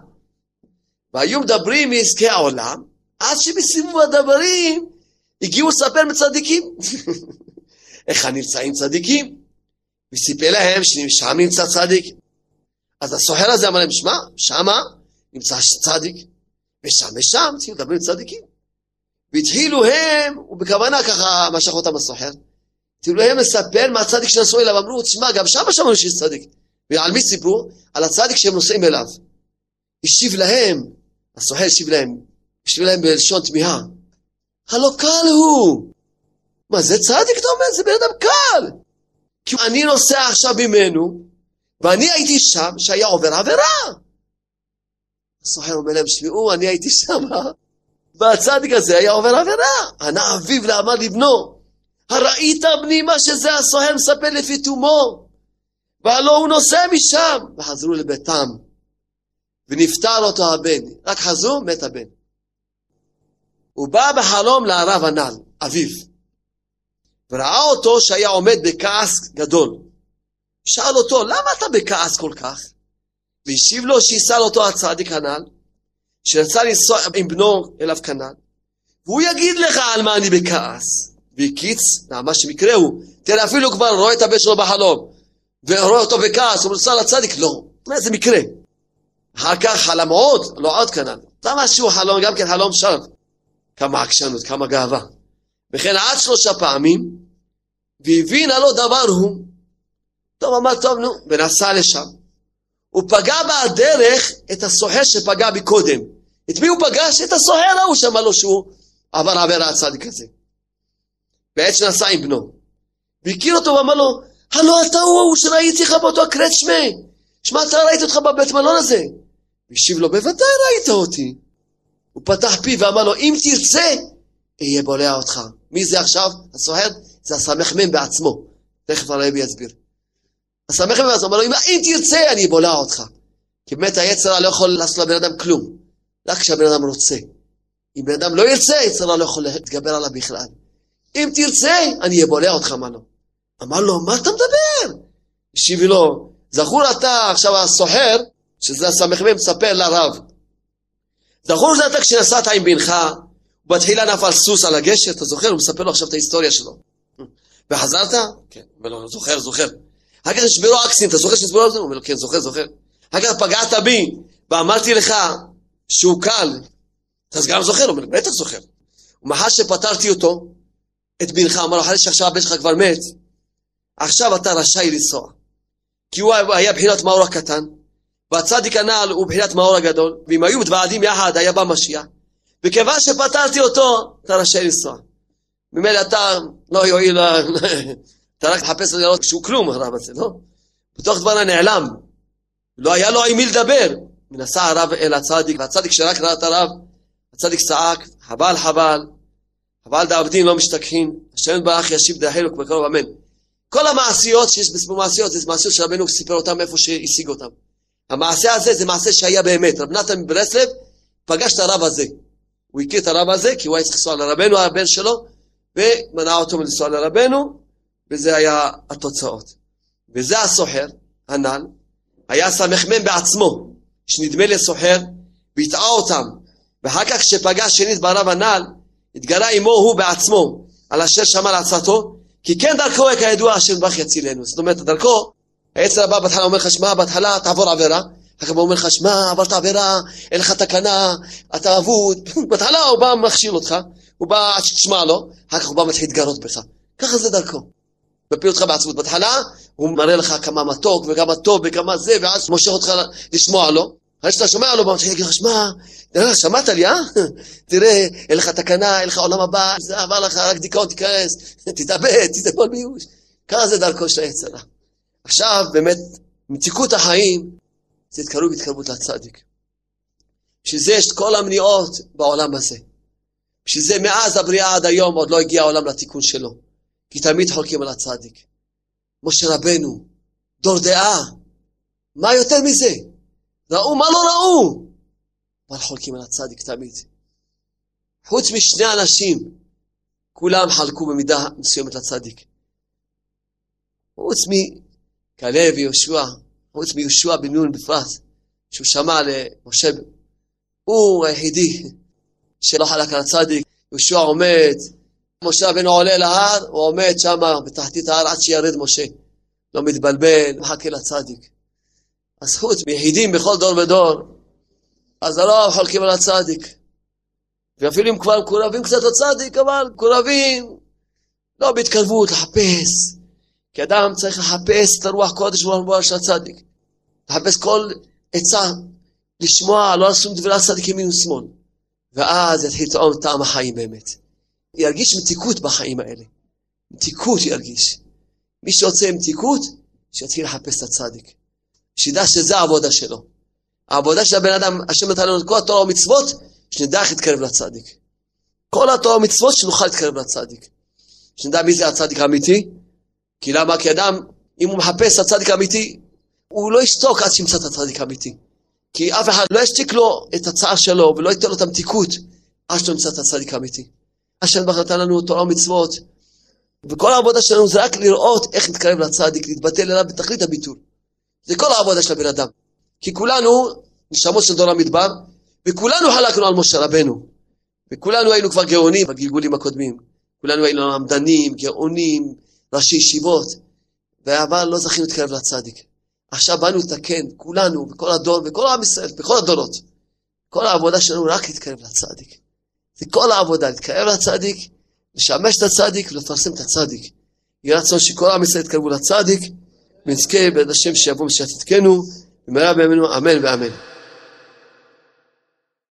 והיו מדברים מעסקי העולם, עד שבסיבוב הדברים הגיעו לספר מצדיקים. איך נמצאים צדיקים? וסיפר להם ששם נמצא צדיק. אז הסוחר הזה אמר להם, שמע, שמה נמצא צדיק, ושם ושם צריכים לדבר עם צדיקים. והתחילו הם, ובכוונה ככה משך אותם הסוחר, התחילו הם לספר מהצדיק שנסעו אליו, אמרו, תשמע, גם שם שמענו שיש צדיק. ועל מי סיפרו? על הצדיק שהם נוסעים אליו. השיב להם, הסוחר השיב להם, השיב להם בלשון תמיהה, הלא קל הוא. מה, זה צדיק אתה אומר? זה בן אדם קל. כי אני נוסע עכשיו ממנו, ואני הייתי שם שהיה עובר עבירה. הסוחר אומר להם, שמעו, אני הייתי שם, והצדיק הזה היה עובר עבירה. ענה אביו לאמר לבנו, הראית בני מה שזה הסוהר מספר לפי תומו? והלא הוא נוסע משם. וחזרו לביתם, ונפטר אותו הבן. רק חזרו, מת הבן. הוא בא בחלום לערב הנ"ל, אביו, וראה אותו שהיה עומד בכעס גדול. שאל אותו, למה אתה בכעס כל כך? והשיב לו שייסע לאותו הצדיק הנ"ל, שרצה לנסוע עם בנו אליו כנ"ל, והוא יגיד לך על מה אני בכעס. והקיץ, מה שמקרה הוא, תראה אפילו כבר רואה את הבן שלו בחלום, ורואה אותו בכעס, הוא נוסע לצדיק, לא. מה זה מקרה? אחר כך חלם עוד, לא עוד כנ"ל. אתה משהו חלום, גם כן חלום שווא. כמה עקשנות, כמה גאווה. וכן עד שלושה פעמים, והבין הלא דבר הוא. טוב, אמר, טוב, נו, ונסע לשם. הוא פגע בדרך את הסוחר שפגע בי קודם. את מי הוא פגש? את הסוחר ההוא שאמר לו שהוא עבר עבירה הצדיק הזה. בעת שנסע עם בנו. והכיר אותו ואמר לו, הלא אתה הוא ההוא שראיתי לך באותו הקראת שמי. שמע, אתה ראית אותך בבית מלון הזה. והשיב לו, בוודאי ראית אותי. הוא פתח פיו ואמר לו, אם תרצה, אהיה בולע אותך. מי זה עכשיו? הסוהר? זה הסמ"ם בעצמו. תכף הרבי יסביר. הסמ"ם בעצמו אמר לו, אם תרצה, אני בולע אותך. כי באמת היצר לא יכול לעשות לבן אדם כלום. רק כשהבן אדם רוצה. אם בן אדם לא ירצה, יצר לא יכול להתגבר עליו בכלל. אם תרצה, אני אהיה בולע אותך, אמר לו. אמר לו, מה אתה מדבר? השיב לו, זכור אתה עכשיו הסוחר, שזה הסמ"ם, מספר לרב. זכור זה אתה כשנסעת עם בנך, בתחילה נפל סוס על הגשר, אתה זוכר? הוא מספר לו עכשיו את ההיסטוריה שלו. וחזרת? כן. אומר לו, זוכר, זוכר. אחר כך נשברו אקסים, אתה זוכר שנשברו אקסים? הוא אומר לו, כן, זוכר, זוכר. אחר כך פגעת בי, ואמרתי לך שהוא קל. אתה גם זוכר? הוא אומר, בטח זוכר. ומאחר שפטרתי אותו, את בנך, אמר לו, אחרי שעכשיו הבן שלך כבר מת, עכשיו אתה רשאי לנסוע. כי הוא היה בחינת מאור הקטן, והצדיק הנ"ל הוא בחינת מאור הגדול, ואם היו מתוועדים יחד, היה בא משיח. וכיוון שפטרתי אותו, אתה רשאי לנסוע. ממילא אתה לא יועיל, אתה רק מחפש לראות שהוא כלום, הרב הזה, לא? בתוך דבר הנעלם. לא היה לו עם מי לדבר. ונסע הרב אל הצדיק, והצדיק שרק ראה את הרב, הצדיק צעק, חבל חבל, חבל דעבדין לא משתכחין, השם יתברך ישיב דחילוק בקרוב אמן. כל המעשיות שיש בסיפור מעשיות, זה מעשיות שרבנו סיפר אותם איפה שהשיג אותם. המעשה הזה זה מעשה שהיה באמת. רב נתן מברסלב פגש את הרב הזה. הוא הכיר את הרב הזה כי הוא היה צריך לנסוע לרבנו, הבן שלו, ומנע אותו מלנסוע לרבנו, וזה היה התוצאות. וזה הסוחר, הנ"ל, היה סמ"ם בעצמו, שנדמה לסוחר, והטעה אותם. ואחר כך כשפגש שנית ברב הנ"ל, התגלה עמו הוא בעצמו, על אשר שמע לעצתו, כי כן דרכו כידוע השם ברך יצילנו. זאת אומרת, דרכו, העצר הבא בהתחלה אומר לך, שמע, בהתחלה תעבור עבירה, אחר כך הוא אומר לך, שמע, עברת עבירה, אין לך תקנה, אתה אבוד. בהתחלה הוא בא מכשיל אותך, הוא בא עד שתשמע לו, אחר כך הוא בא מתחיל להתגרות בך. ככה זה דרכו. מפיל אותך בעצמות. בהתחלה הוא מראה לך כמה מתוק וכמה טוב וכמה זה, ואז מושך אותך לשמוע לו. אחרי שאתה שומע לו, הוא מתחיל לך, שמע, שמעת לי, אה? תראה, אין לך תקנה, אין לך עולם הבא, זה עבר לך רק דיכאון, תיכנס, תתאבד, תתאבד מיוש. ככה זה דרכו של היצרה. עכשיו, באמת, מתיקות החיים, זה התקרבות והתקרבות לצדיק. בשביל זה יש את כל המניעות בעולם הזה. בשביל זה מאז הבריאה עד היום עוד לא הגיע העולם לתיקון שלו. כי תמיד חולקים על הצדיק. משה רבנו, דור דעה, מה יותר מזה? ראו מה לא ראו? אבל חולקים על הצדיק תמיד. חוץ משני אנשים, כולם חלקו במידה מסוימת לצדיק. חוץ מכלב ויהושע, חוץ מיהושע בן נון בפרט, שהוא שמע למשה, הוא היחידי שלא חלק על הצדיק. יהושע עומד, משה רבנו עולה להר, הוא עומד שם בתחתית ההר עד שירד משה. לא מתבלבל, מחכה לצדיק. אז חוץ מיחידים בכל דור ודור, אז הרוב חולקים על הצדיק. ואפילו אם כבר מקורבים קצת לצדיק, אבל מקורבים לא בהתקרבות, לחפש. כי אדם צריך לחפש את הרוח קודש והרוח של הצדיק. לחפש כל עצה, לשמוע, לא לעשות דברי הצדיק ימין ושמאל. ואז יתחיל לטעום טעם החיים באמת. ירגיש מתיקות בחיים האלה. מתיקות ירגיש. מי שרוצה מתיקות, שיתחיל לחפש את הצדיק. שידע שזה העבודה שלו. העבודה של הבן אדם, השם נתן לנו את כל התורה ומצוות, שנדע איך להתקרב לצדיק. כל התורה ומצוות שנוכל להתקרב לצדיק. שנדע מי זה הצדיק האמיתי. כי למה? כי אדם, אם הוא מחפש את הצדיק האמיתי, הוא לא ישתוק עד שימצא את הצדיק האמיתי. כי אף אחד לא ישתיק לו את הצער שלו ולא ייתן לו את המתיקות עד שלא ימצא את הצדיק האמיתי. השם ברוך נתן לנו תורה ומצוות, וכל העבודה שלנו זה רק לראות איך נתקרב לצדיק, להתבטל אליו בתכלית הביטול. זה כל העבודה של הבן אדם. כי כולנו נשמות של דור המדבר, וכולנו חלקנו על משה רבנו. וכולנו היינו כבר גאונים בגלגולים הקודמים. כולנו היינו עמדנים, גאונים, ראשי ישיבות, אבל לא זכינו להתקרב לצדיק. עכשיו באנו לתקן, כולנו, בכל הדור, בכל עם ישראל, בכל הדורות. כל העבודה שלנו רק להתקרב לצדיק. זה כל העבודה, להתקרב לצדיק, לשמש את הצדיק ולפרסם את הצדיק. יהיה רצון שכל עם ישראל יתקרבו לצדיק, ונזכה בעד השם שיבוא משיח צדקנו, במהרה בימינו אמן ואמן.